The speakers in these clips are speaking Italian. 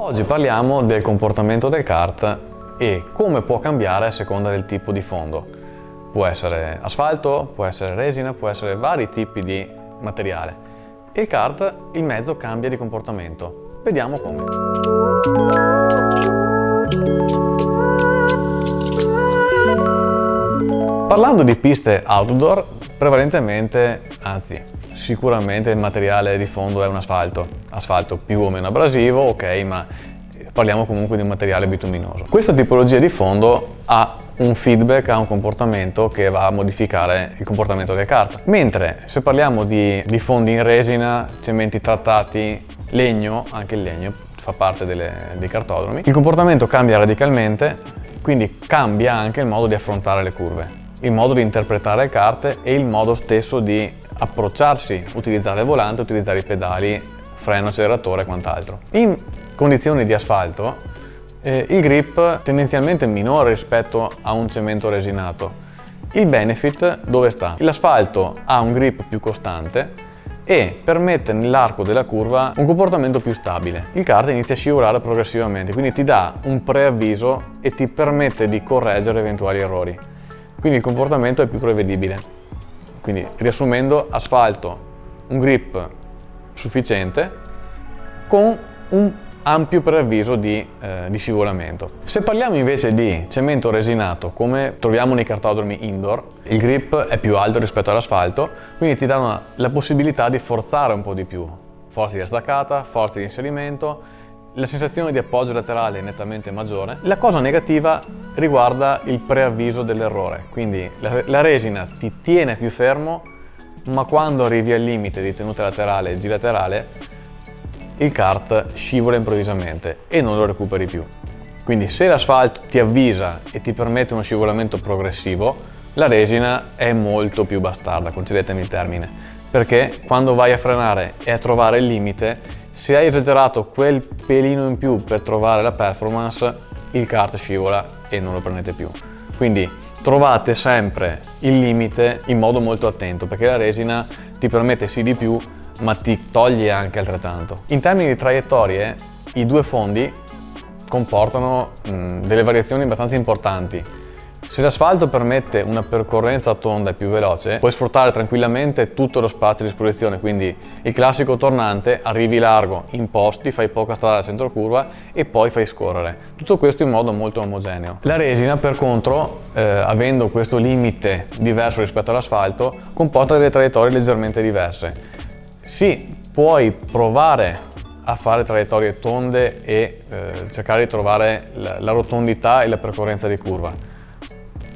Oggi parliamo del comportamento del kart e come può cambiare a seconda del tipo di fondo. Può essere asfalto, può essere resina, può essere vari tipi di materiale. Il kart, il mezzo cambia di comportamento. Vediamo come. Parlando di piste outdoor, prevalentemente, anzi sicuramente il materiale di fondo è un asfalto, asfalto più o meno abrasivo, ok, ma parliamo comunque di un materiale bituminoso. Questa tipologia di fondo ha un feedback, ha un comportamento che va a modificare il comportamento del kart. Mentre se parliamo di, di fondi in resina, cementi trattati, legno, anche il legno fa parte delle, dei cartodromi, il comportamento cambia radicalmente, quindi cambia anche il modo di affrontare le curve, il modo di interpretare il kart e il modo stesso di approcciarsi, utilizzare il volante, utilizzare i pedali, freno, acceleratore e quant'altro. In condizioni di asfalto eh, il grip tendenzialmente è minore rispetto a un cemento resinato. Il benefit dove sta? L'asfalto ha un grip più costante e permette nell'arco della curva un comportamento più stabile. Il kart inizia a scivolare progressivamente, quindi ti dà un preavviso e ti permette di correggere eventuali errori. Quindi il comportamento è più prevedibile. Quindi riassumendo, asfalto, un grip sufficiente con un ampio preavviso di, eh, di, scivolamento. Se parliamo invece di cemento resinato, come troviamo nei cartodromi indoor, il grip è più alto rispetto all'asfalto, quindi ti dà la possibilità di forzare un po' di più. Forza di staccata, forza di inserimento, la sensazione di appoggio laterale è nettamente maggiore. La cosa negativa riguarda il preavviso dell'errore, quindi la, la resina ti tiene più fermo, ma quando arrivi al limite di tenuta laterale e G-laterale, il kart scivola improvvisamente e non lo recuperi più. Quindi se l'asfalto ti avvisa e ti permette uno scivolamento progressivo, la resina è molto più bastarda, concedetemi il termine, perché quando vai a frenare e a trovare il limite se hai esagerato quel pelino in più per trovare la performance, il kart scivola e non lo prendete più. Quindi trovate sempre il limite in modo molto attento perché la resina ti permette sì di più ma ti toglie anche altrettanto. In termini di traiettorie i due fondi comportano mh, delle variazioni abbastanza importanti se l'asfalto permette una percorrenza tonda e più veloce, puoi sfruttare tranquillamente tutto lo spazio a disposizione, quindi il classico tornante, arrivi largo, imposti, fai poca strada al centro curva e poi fai scorrere. Tutto questo in modo molto omogeneo. La resina, per contro, eh, avendo questo limite diverso rispetto all'asfalto, comporta delle traiettorie leggermente diverse. Sì, puoi provare a fare traiettorie tonde e eh, cercare di trovare la, la rotondità e la percorrenza di curva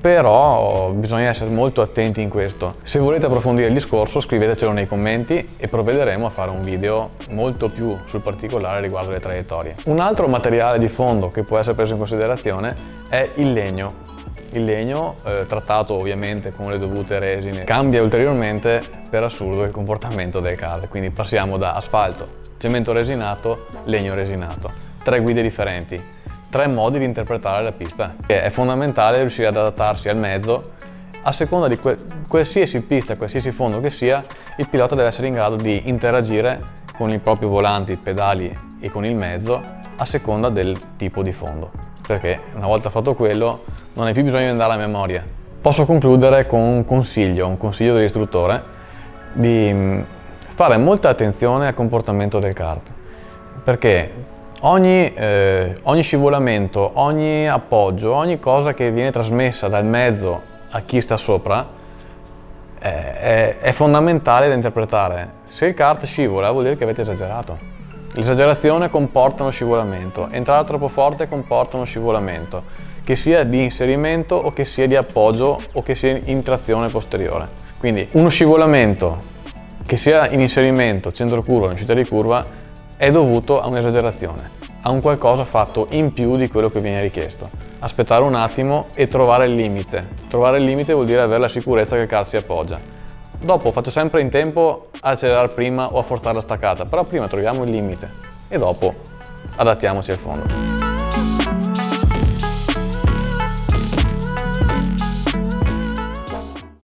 però bisogna essere molto attenti in questo. Se volete approfondire il discorso scrivetecelo nei commenti e provvederemo a fare un video molto più sul particolare riguardo le traiettorie. Un altro materiale di fondo che può essere preso in considerazione è il legno. Il legno, eh, trattato ovviamente con le dovute resine, cambia ulteriormente per assurdo il comportamento del kart, quindi passiamo da asfalto, cemento resinato, legno resinato. Tre guide differenti tre modi di interpretare la pista. È fondamentale riuscire ad adattarsi al mezzo a seconda di que- qualsiasi pista, qualsiasi fondo che sia, il pilota deve essere in grado di interagire con i propri volanti, pedali e con il mezzo a seconda del tipo di fondo. Perché una volta fatto quello non hai più bisogno di andare a memoria. Posso concludere con un consiglio, un consiglio dell'istruttore di mm, fare molta attenzione al comportamento del kart. Perché Ogni, eh, ogni, scivolamento, ogni appoggio, ogni cosa che viene trasmessa dal mezzo a chi sta sopra eh, è, è, fondamentale da interpretare. Se il kart scivola vuol dire che avete esagerato. L'esagerazione comporta uno scivolamento, entrare troppo forte comporta uno scivolamento, che sia di inserimento o che sia di appoggio o che sia in trazione posteriore. Quindi uno scivolamento che sia in inserimento, centro curva o in uscita di curva è dovuto a un'esagerazione, a un qualcosa fatto in più di quello che viene richiesto. Aspettare un attimo e trovare il limite. Trovare il limite vuol dire avere la sicurezza che il cazzo si appoggia. Dopo faccio sempre in tempo a accelerare prima o a forzare la staccata, però prima troviamo il limite e dopo adattiamoci al fondo.